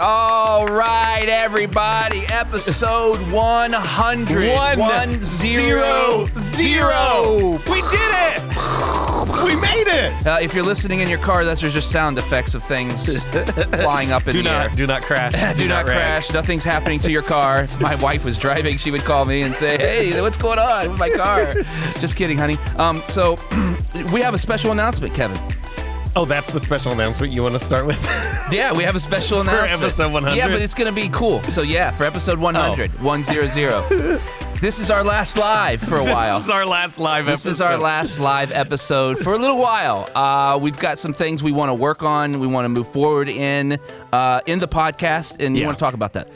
All right, everybody. Episode 100. One, One, zero, zero. We did it! We made it! Uh, if you're listening in your car, that's just sound effects of things flying up in Do the not, air. do not crash. Do, not, wreck. crash. Nothing's happening to your car. If my wife was driving, she would call me and say, "Hey, what's going on with my car?" Just kidding, honey. Um, so we have a special announcement, Kevin. Oh, that's the special announcement you want to start with? Yeah, we have a special announcement. For episode 100? Yeah, but it's going to be cool. So yeah, for episode 100, 100. This is our last live for a while. this is our last live This episode. is our last live episode for a little while. Uh, we've got some things we want to work on. We want to move forward in uh, in the podcast, and we Yeah. want to talk about that.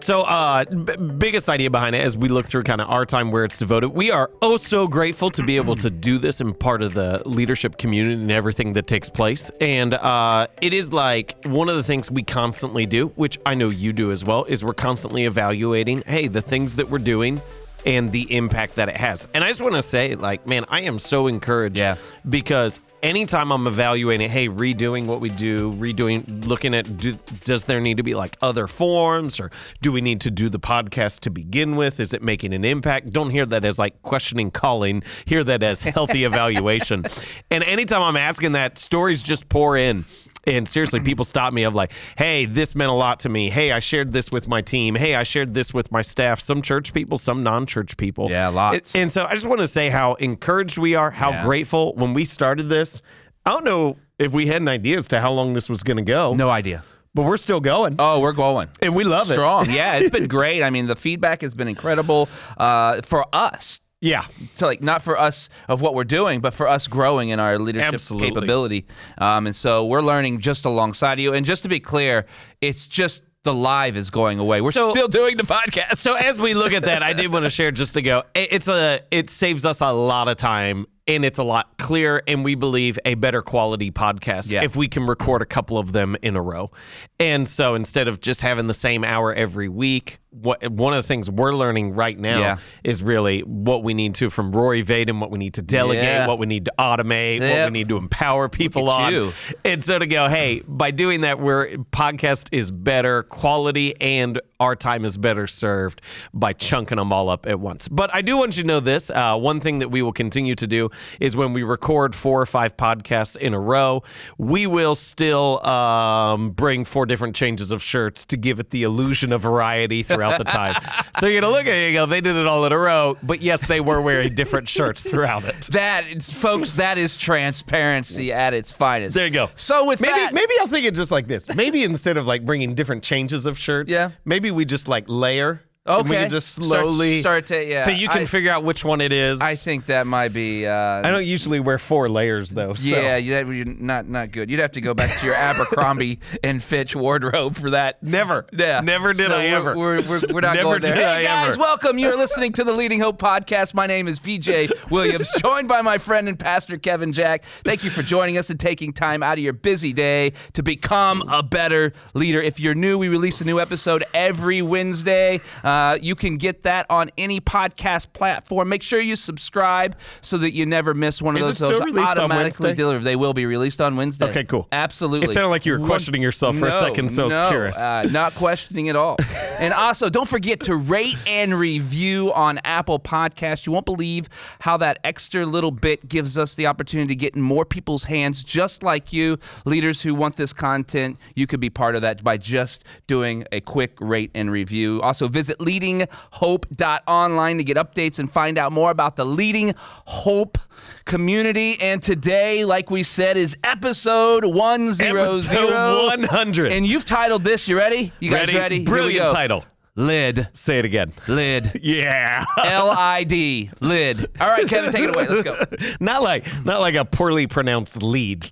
So, uh, b- biggest idea behind it as we look through kind of our time where it's devoted, we are oh so grateful to be able to do this and part of the leadership community and everything that takes place. And uh, it is like one of the things we constantly do, which I know you do as well, is we're constantly evaluating, hey, the things that we're doing and the impact that it has. And I just want to say, like, man, I am so encouraged Yeah. because anytime I'm evaluating, hey, redoing what we do, redoing, looking at, do, does there need to be like other forms or do we need to do the podcast to begin with? Is it making an impact? Don't hear that as like questioning calling, hear that as healthy evaluation. And anytime I'm asking that, stories just pour in. And seriously, people stop me of like, hey, this meant a lot to me. Hey, I shared this with my team. Hey, I shared this with my staff. Some church people, some non-church people. Yeah, lots. And so I just want to say how encouraged we are, how Yeah. grateful when we started this. I don't know if we had an idea as to how long this was going to go, No idea. but we're still going. Oh, we're going. and we love it. Strong. Yeah, it's been great. I mean, the feedback has been incredible uh, for us. Yeah. So like not for us of what we're doing, but for us growing in our leadership Absolutely. capability. Um, and so we're learning just alongside you. And just to be clear, it's just the live is going away. We're So- still doing the podcast. So as we look at that, I did want to share just to go. It's a it saves us a lot of time and it's a lot clearer and we believe a better quality podcast Yeah. if we can record a couple of them in a row. And so instead of just having the same hour every week, what one of the things we're learning right now Yeah. is really what we need to from Rory Vaden, what we need to delegate, Yeah. what we need to automate, what we need to empower people on. you. And so to go, hey, by doing that, we're podcast is better quality and our time is better served by chunking them all up at once. But I do want you to know this. Uh, one thing that we will continue to do is when we record four or five podcasts in a row, we will still um, bring four different changes of shirts to give it the illusion of variety throughout the time. so you're gonna look at it and go, they did it all in a row, but yes, they were wearing different shirts throughout it. That, it's, folks, that is transparency at its finest. There you go. So with maybe that, maybe I'll think it just like this. Maybe instead of like bringing different changes of shirts, Yeah. maybe we just like layer. And we Okay. can just slowly start to- yeah. So you can I- figure out which one it is. I think that might be. Uh, I don't usually wear four layers though. So. Yeah, you that would not not good. You'd have to go back to your Abercrombie and Fitch wardrobe for that. Never. Yeah, Never did So I we're- ever. We're, we're, we're not Never going there. did Hey I guys, ever. welcome. You're listening to the Leading Hope podcast. My name is VJ Williams, joined by my friend and pastor Kevin Jack. Thank you for joining us and taking time out of your busy day to become a better leader. If you're new, we release a new episode every Wednesday. Uh, you can get that on any podcast platform. Make sure you subscribe so that you never miss one of Is those. those automatically delivered. They will be released on Wednesday. Okay, cool. Absolutely. It sounded like you were questioning yourself for a second, so I was curious. Uh, not questioning at all. and also, don't forget to rate and review on Apple Podcasts. You won't believe how that extra little bit gives us the opportunity to get in more people's hands, just like you, leaders who want this content. You could be part of that by just doing a quick rate and review. Also, visit leadinghope.online to get updates and find out more about the Leading Hope community. And today, like we said, is episode 100. Episode 100. And you've titled this. You ready? You guys Ready? ready? Brilliant title. Lid. Say it again. Lid. Yeah. L I D. Lid. All right, Kevin, take it away. Let's go. not like not like a poorly pronounced lead.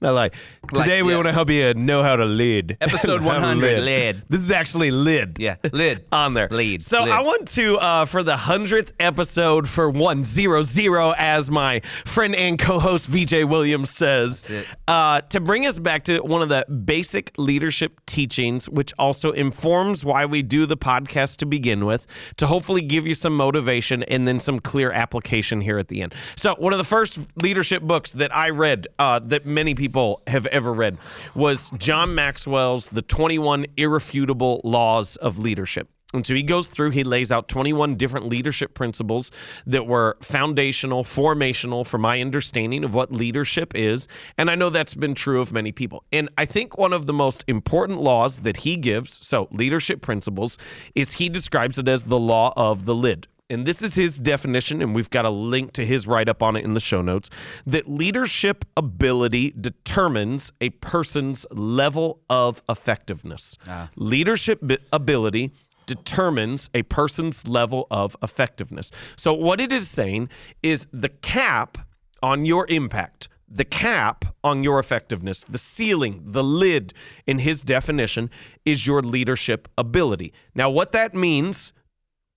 Not like today we yeah. want to help you know how to lead. Episode How to 100, lid. This is actually lid. Yeah, lid. On there. Lead. So Lid. I want to uh, for the hundredth episode for one zero zero, as my friend and co-host VJ Williams says, it. uh, to bring us back to one of the basic leadership teachings, which also informs why we do the podcast to begin with, to hopefully give you some motivation and then some clear application here at the end. So one of the first leadership books that I read uh, that many people people have ever read was John Maxwell's The 21 Irrefutable Laws of Leadership. And so he goes through, he lays out 21 different leadership principles that were foundational, formational for my understanding of what leadership is. And I know that's been true of many people. And I think one of the most important laws that he gives, so leadership principles, is he describes it as the law of the lid. And this is his definition, and we've got a link to his write up on it in the show notes that leadership ability determines a person's level of effectiveness. Ah. Leadership ability determines a person's level of effectiveness. So, what it is saying is the cap on your impact, the cap on your effectiveness, the ceiling, the lid in his definition is your leadership ability. Now, what that means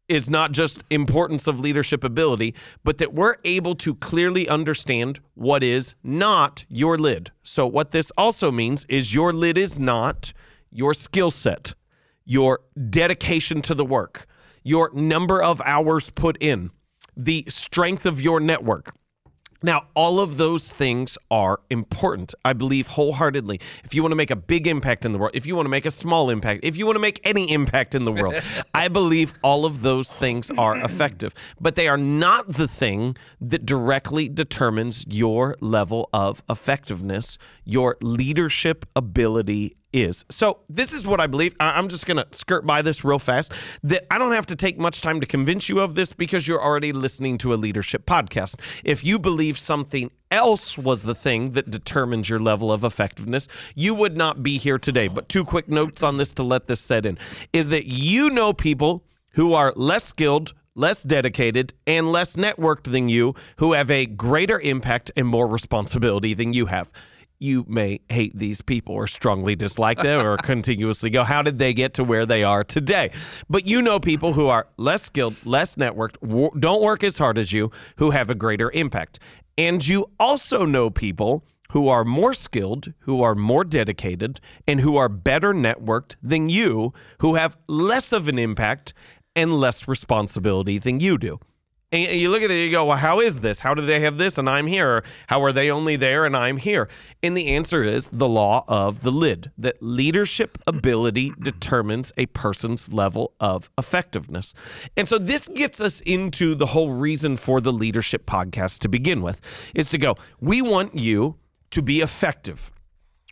is not just importance of leadership ability, but that we're able to clearly understand what is not your lid. So what this also means is your lid is not your skill set, your dedication to the work, your number of hours put in, the strength of your network. Now, all of those things are important. I believe wholeheartedly. If you want to make a big impact in the world, if you want to make a small impact, if you want to make any impact in the world, I believe all of those things are effective. But they are not the thing that directly determines your level of effectiveness, your leadership ability is. So, this is what I believe. I'm just going to skirt by this real fast that I don't have to take much time to convince you of this because you're already listening to a leadership podcast. If you believe something else was the thing that determines your level of effectiveness, you would not be here today. But two quick notes on this to let this set in is that you know people who are less skilled, less dedicated, and less networked than you who have a greater impact and more responsibility than you have you may hate these people or strongly dislike them or continuously go, How did they get to where they are today? But you know people who are less skilled, less networked, don't work as hard as you, who have a greater impact. And you also know people who are more skilled, who are more dedicated, and who are better networked than you, who have less of an impact and less responsibility than you do. And you look at it, you go, well, how is this? How do they have this and I'm here? How are they only there and I'm here? And the answer is the law of the lid that leadership ability determines a person's level of effectiveness. And so this gets us into the whole reason for the leadership podcast to begin with is to go, we want you to be effective.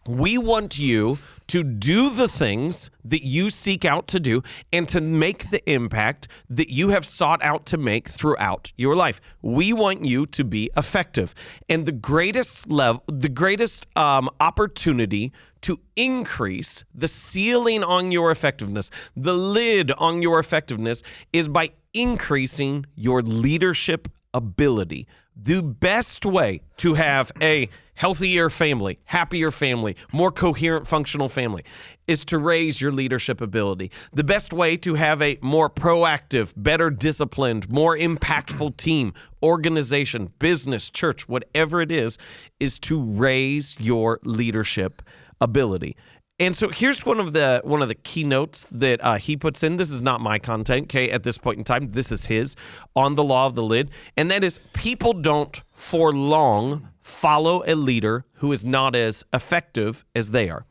We want you to do the things that you seek out to do and to make the impact that you have sought out to make throughout your life. We want you to be effective. And the greatest level, the greatest um, opportunity to increase the ceiling on your effectiveness, the lid on your effectiveness, is by increasing your leadership ability. The best way to have a healthier family, happier family, more coherent, functional family is to raise your leadership ability. The best way to have a more proactive, better disciplined, more impactful team, organization, business, church, whatever it is, is to raise your leadership ability. And so here's one of the one of the keynotes that uh, he puts in. This is not my content, okay? At this point in time, this is his on the law of the lid, and that is people don't for long follow a leader who is not as effective as they are.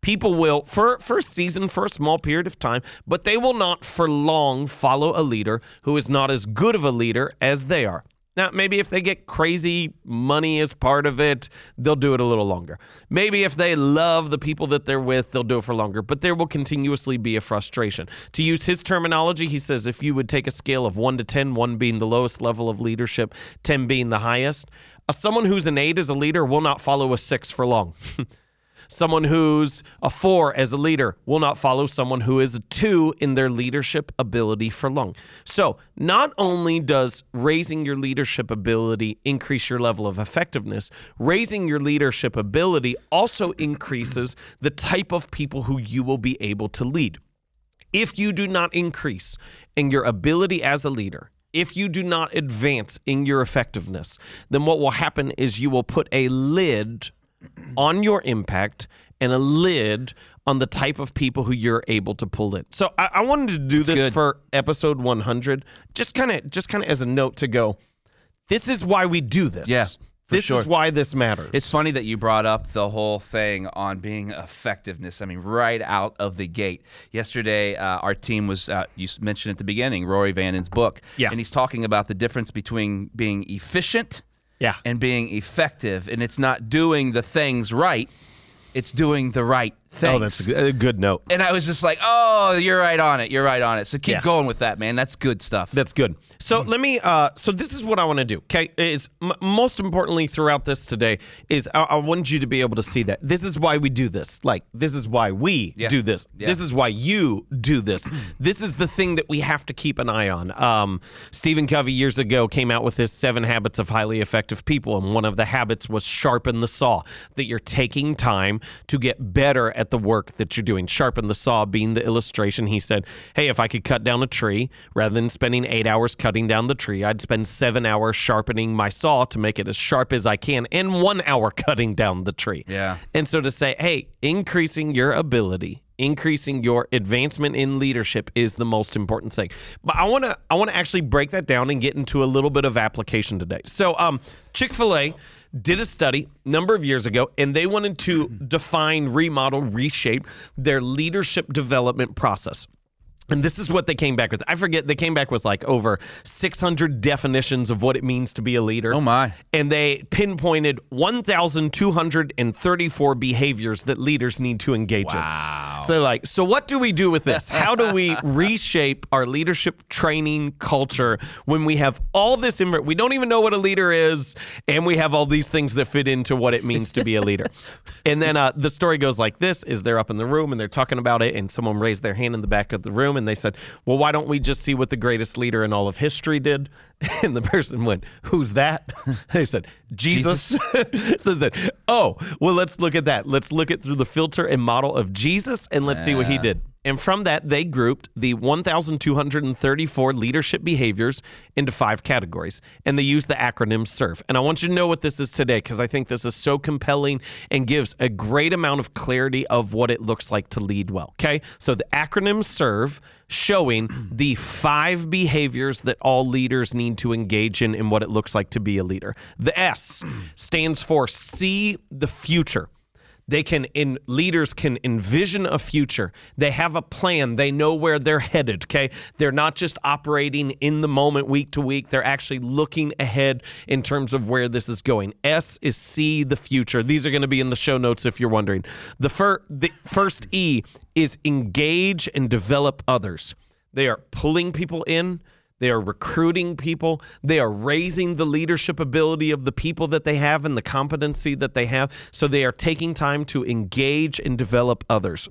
People will for for a season, for a small period of time, but they will not for long follow a leader who is not as good of a leader as they are. Now, maybe if they get crazy money as part of it, they'll do it a little longer. Maybe if they love the people that they're with, they'll do it for longer, but there will continuously be a frustration. To use his terminology, he says if you would take a scale of 1 to 10, 1 being the lowest level of leadership, 10 being the highest, someone who's an 8 as a leader will not follow a 6 for long. Someone who's a four as a leader will not follow someone who is a two in their leadership ability for long. So, not only does raising your leadership ability increase your level of effectiveness, raising your leadership ability also increases the type of people who you will be able to lead. If you do not increase in your ability as a leader, if you do not advance in your effectiveness, then what will happen is you will put a lid on your impact and a lid on the type of people who you're able to pull in. So I, I wanted to do this good. for episode 100, just kind of, just kind of as a note to go. This is why we do this. Yeah. this sure. is why this matters. It's funny that you brought up the whole thing on being effectiveness. I mean, right out of the gate. Yesterday, uh, our team was, uh, you mentioned at the beginning, Rory Vaden's book. Yeah. And he's talking about the difference between being efficient yeah. and being effective. And it's not doing the things right, it's doing the right things. oh, that's a good- note. and I was just like, oh, you're right on it. You're right on it. So keep Yeah. going with that, man. That's good stuff. That's good. So let me. Uh, so this is what I want to do. Okay, is m- most importantly throughout this today is I-, I want you to be able to see that this is why we do this. Like this is why we Yeah. do this. Yeah. This is why you do this. this is the thing that we have to keep an eye on. Um, Stephen Covey years ago came out with his seven habits of highly effective people, and one of the habits was sharpen the saw. That you're taking time to get better at the work that you're doing. Sharpen the saw being the illustration. He said, "Hey, if I could cut down a tree rather than spending eight hours cutting down the tree, I'd spend seven hours sharpening my saw to make it as sharp as I can, and one hour cutting down the tree." Yeah. And so to say, hey, increasing your ability, increasing your advancement in leadership is the most important thing. But I want to I want to actually break that down and get into a little bit of application today. So, um Chick-fil-A did a study a number of years ago and they wanted to define, remodel, reshape their leadership development process. And this is what they came back with. I forget, they came back with like over 600 definitions of what it means to be a leader. Oh, my. And they pinpointed 1,234 behaviors that leaders need to engage Wow. in. So they're like, so what do we do with this? How do we reshape our leadership training culture when we have all this? We don't even know what a leader is, and we have all these things that fit into what it means to be a leader. and then uh, the story goes like this: Is they're up in the room and they're talking about it, and someone raised their hand in the back of the room, and they said, "Well, why don't we just see what the greatest leader in all of history did?" And the person went, "Who's that?" They said, "Jesus." so they said, "Oh, well, let's look at that. Let's look it through the filter and model of Jesus, and let's see what he did." And from that, they grouped the 1,234 leadership behaviors into five categories. And they used the acronym SERVE. And I want you to know what this is today because I think this is so compelling and gives a great amount of clarity of what it looks like to lead well. Okay. So the acronym SERVE showing the five behaviors that all leaders need to engage in and what it looks like to be a leader. The S stands for see the future. They can in leaders can envision a future. They have a plan. They know where they're headed, okay? They're not just operating in the moment week to week. They're actually looking ahead in terms of where this is going. S is see the future. These are going to be in the show notes if you're wondering. The the first E is engage and develop others. They are pulling people in. They are recruiting people. They are raising the leadership ability of the people that they have and the competency that they have. So they are taking time to engage and develop others.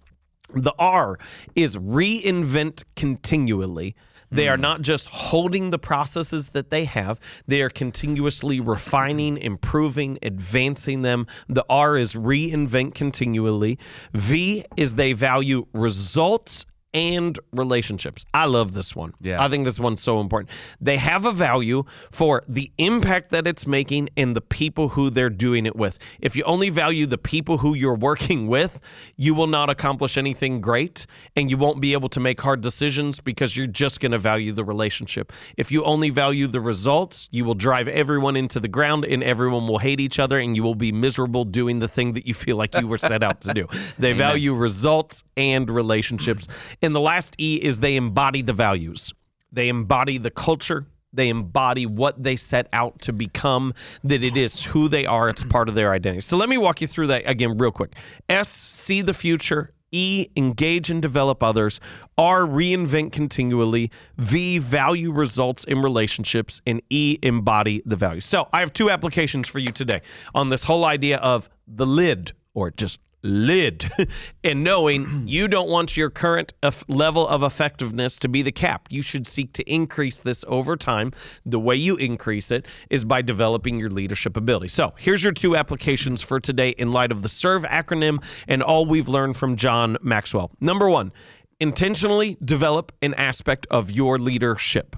The R is reinvent continually. They are hmm. not just holding the processes that they have, they are continuously refining, improving, advancing them. The R is reinvent continually. V is they value results and relationships. I love this one. Yeah. I think this one's so important. They have a value for the impact that it's making and the people who they're doing it with. If you only value the people who you're working with, you will not accomplish anything great and you won't be able to make hard decisions because you're just going to value the relationship. If you only value the results, you will drive everyone into the ground and everyone will hate each other and you will be miserable doing the thing that you feel like you were set out to do. They value results and relationships. And the last E is they embody the values. They embody the culture. They embody what they set out to become, that it is who they are. It's part of their identity. So let me walk you through that again, real quick. S, see the future. E, engage and develop others. R, reinvent continually. V, value results in relationships. And E, embody the values. So I have two applications for you today on this whole idea of the lid or just lid and knowing you don't want your current level of effectiveness to be the cap. You should seek to increase this over time. The way you increase it is by developing your leadership ability. So, here's your two applications for today in light of the SERVE acronym and all we've learned from John Maxwell. Number 1, intentionally develop an aspect of your leadership.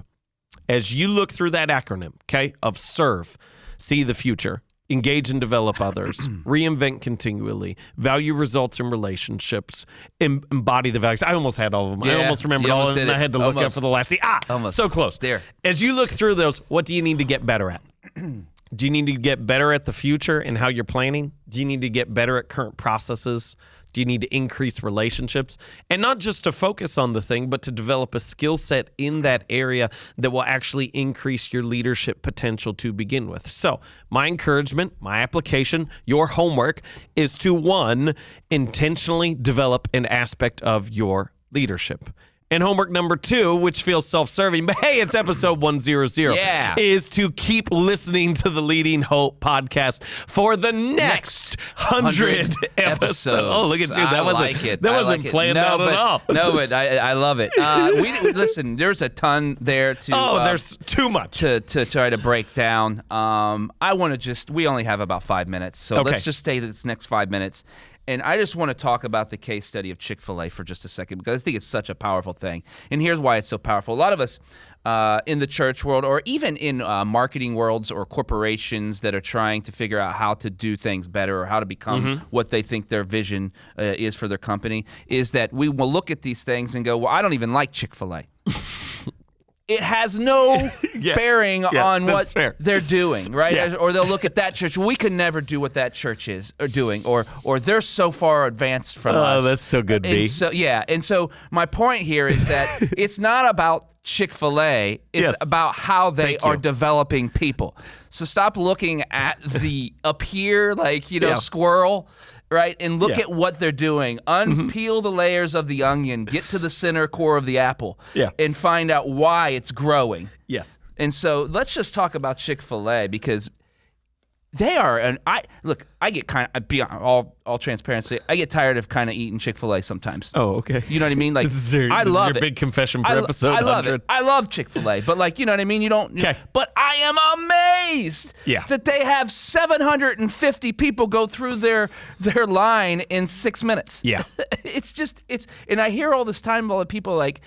As you look through that acronym, okay, of SERVE, see the future, engage and develop others, reinvent continually, value results in relationships, em- embody the values. I almost had all of them. I almost remembered all of them. and I had to look up for the last. Ah, Almost. so close. There. As you look through those, what do you need to get better at? Do you need to get better at the future and how you're planning? Do you need to get better at current processes? Do you need to increase relationships? And not just to focus on the thing, but to develop a skill set in that area that will actually increase your leadership potential to begin with. So, my encouragement, my application, your homework is to one, intentionally develop an aspect of your leadership. And homework number two, which feels self serving, but hey, it's episode 100, Yeah. is to keep listening to the Leading Hope podcast for the next 100 episodes. Oh, look at you. That I wasn't, like it. That I wasn't like planned no, out but, at all. No, but I, I love it. Uh, we listen. There's a ton there to. Oh, uh, there's too much. to, to try to break down. Um, I want to just, we only have about five minutes. So Okay. let's just stay this next five minutes. And I just want to talk about the case study of Chick fil A for just a second because I think it's such a powerful thing. And here's why it's so powerful. A lot of us uh, in the church world or even in uh, marketing worlds or corporations that are trying to figure out how to do things better or how to become what they think their vision uh, is for their company is that we will look at these things and go, well, I don't even like Chick fil A. it has no Yeah. bearing Yeah, on what fair. they're doing, right? Yeah. Or they'll look at that church. We can never do what that church is or doing, or or they're so far advanced from Oh, us. Oh, that's so good, And B. So yeah, and so my point here is that it's not about Chick Fil A. It's Yes. about how they Thank you. are developing people. So stop looking at the up here, like you know, squirrel. Right, and look Yeah. Mm-hmm. at what they're doing. Unpeel the layers of the onion, get to the center core of the apple, Yeah. and find out why it's growing. yes. And so let's just talk about Chick Fil A because they are and I look. I get kind of be all all transparency. I get tired of kind of eating Chick Fil A sometimes. Oh, okay. You know what I mean? Like your- I love your it. big confession for I, episode I love 100. it. I love Chick Fil A, but like you know what I mean. You don't. you- 'Kay. But I am amazed. Yeah. That they have 750 people go through their their line in six minutes. Yeah. it's just it's and I hear all this time all the people like.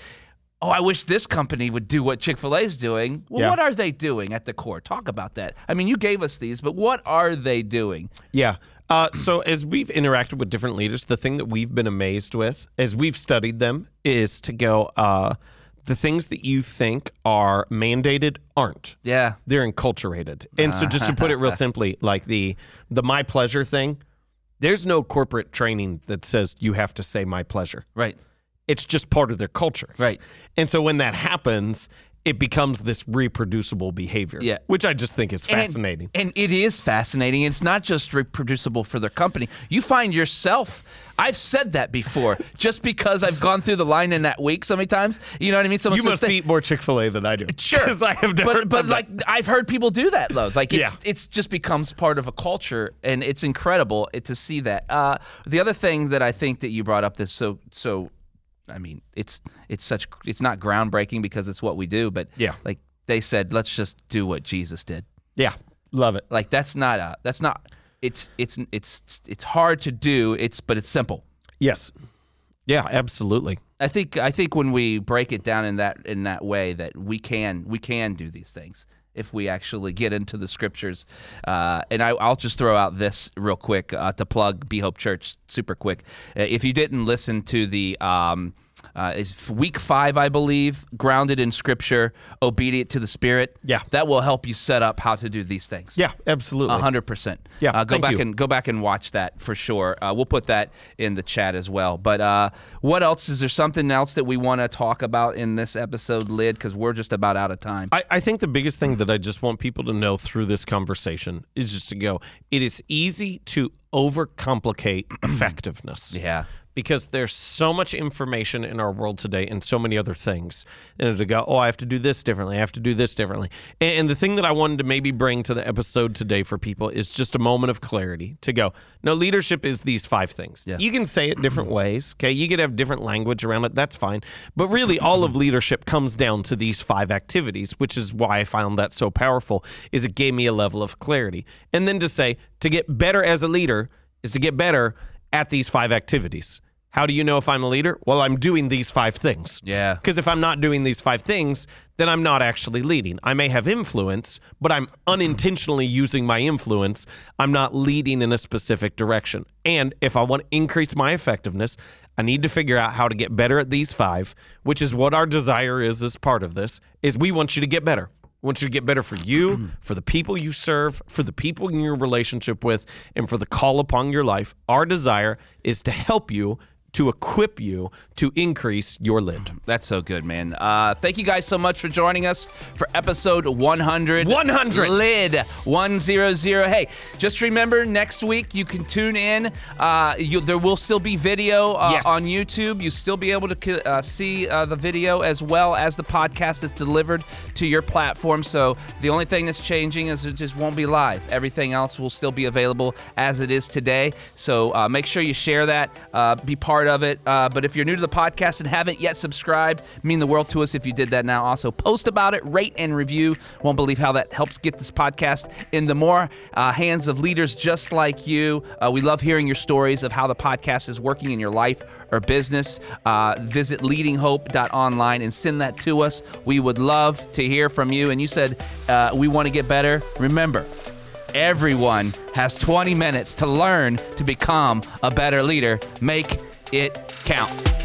Oh, I wish this company would do what Chick fil A is doing. Well, Yeah. what are they doing at the core? Talk about that. I mean, you gave us these, but what are they doing? Yeah. Uh, so as we've interacted with different leaders, the thing that we've been amazed with, as we've studied them, is to go. Uh, the things that you think are mandated aren't. Yeah. They're enculturated. And so, just to put it real simply, like the the my pleasure thing, there's no corporate training that says you have to say my pleasure. Right. It's just part of their culture. Right. And so when that happens, it becomes this reproducible behavior. Yeah. Which I just think is fascinating. And, it is fascinating. It's not just reproducible for their company. You find yourself, I've said that before, just because I've gone through the line in that week so many times. You know what I mean? Someone you must eat more Chick fil A than I do. Sure, Because I have never. But but like I've heard people do that though. Like it's Yeah. it's just becomes part of a culture, and it's incredible to see that. Uh, the other thing that I think that you brought up that's so so, I mean, it's it's such it's not groundbreaking because it's what we do, but Yeah. like they said, let's just do what Jesus did. Yeah. Love it. Like that's not a that's not it's it's it's it's hard to do. It's but it's simple. Yes. Yeah, absolutely. I think I think when we break it down in that in that way that we can we can do these things if we actually get into the scriptures. Uh, and I, I'll just throw out this real quick uh, to plug Be Hope Church super quick. Uh, if you didn't listen to the um, uh, is week five, I believe, grounded in Scripture, obedient to the Spirit. Yeah. that will help you set up how to do these things. Yeah, absolutely. A hundred percent. Yeah, uh, go back you. and go back and watch that for sure. Uh, we'll put that in the chat as well. But uh, what else? Is there something else that we want to talk about in this episode, Lid? Because we're just about out of time. I, I think the biggest thing that I just want people to know through this conversation is just to go, it is easy to overcomplicate effectiveness. yeah. Because there's so much information in our world today and so many other things. And to go, oh, I have to do this differently. I have to do this differently. And, and the thing that I wanted to maybe bring to the episode today for people is just a moment of clarity to go, no, leadership is these five things. Yeah. You can say it different ways. Okay. You could have different language around it. That's fine. But really, all of leadership comes down to these five activities, which is why I found that so powerful, is it gave me a level of clarity. And then to say, to get better as a leader is to get better at these five activities. How do you know if I'm a leader? Well, I'm doing these five things. Yeah. Because if I'm not doing these five things, then I'm not actually leading. I may have influence, but I'm unintentionally using my influence. I'm not leading in a specific direction. And if I want to increase my effectiveness, I need to figure out how to get better at these five, which is what our desire is as part of this, is we want you to get better. Want you to get better for you, for the people you serve, for the people in your relationship with, and for the call upon your life. Our desire is to help you to equip you to increase your lid. That's so good, man. Uh, thank you guys so much for joining us for episode 100. 100. Lid 100. Hey, just remember next week you can tune in. Uh, you, there will still be video uh, Yes. on YouTube. You still be able to uh, see uh, the video as well as the podcast is delivered to your platform. So the only thing that's changing is it just won't be live. Everything else will still be available as it is today. So uh, make sure you share that, uh, be part of it. Uh, but if you're new to the podcast and haven't yet subscribed, mean the world to us if you did that now. Also, post about it, rate and review. Won't believe how that helps get this podcast in the more uh, hands of leaders just like you. Uh, we love hearing your stories of how the podcast is working in your life or business. Uh, visit leadinghope.online and send that to us. We would love to hear from you. And you said uh, we want to get better. Remember, Everyone has 20 minutes to learn to become a better leader. Make it count.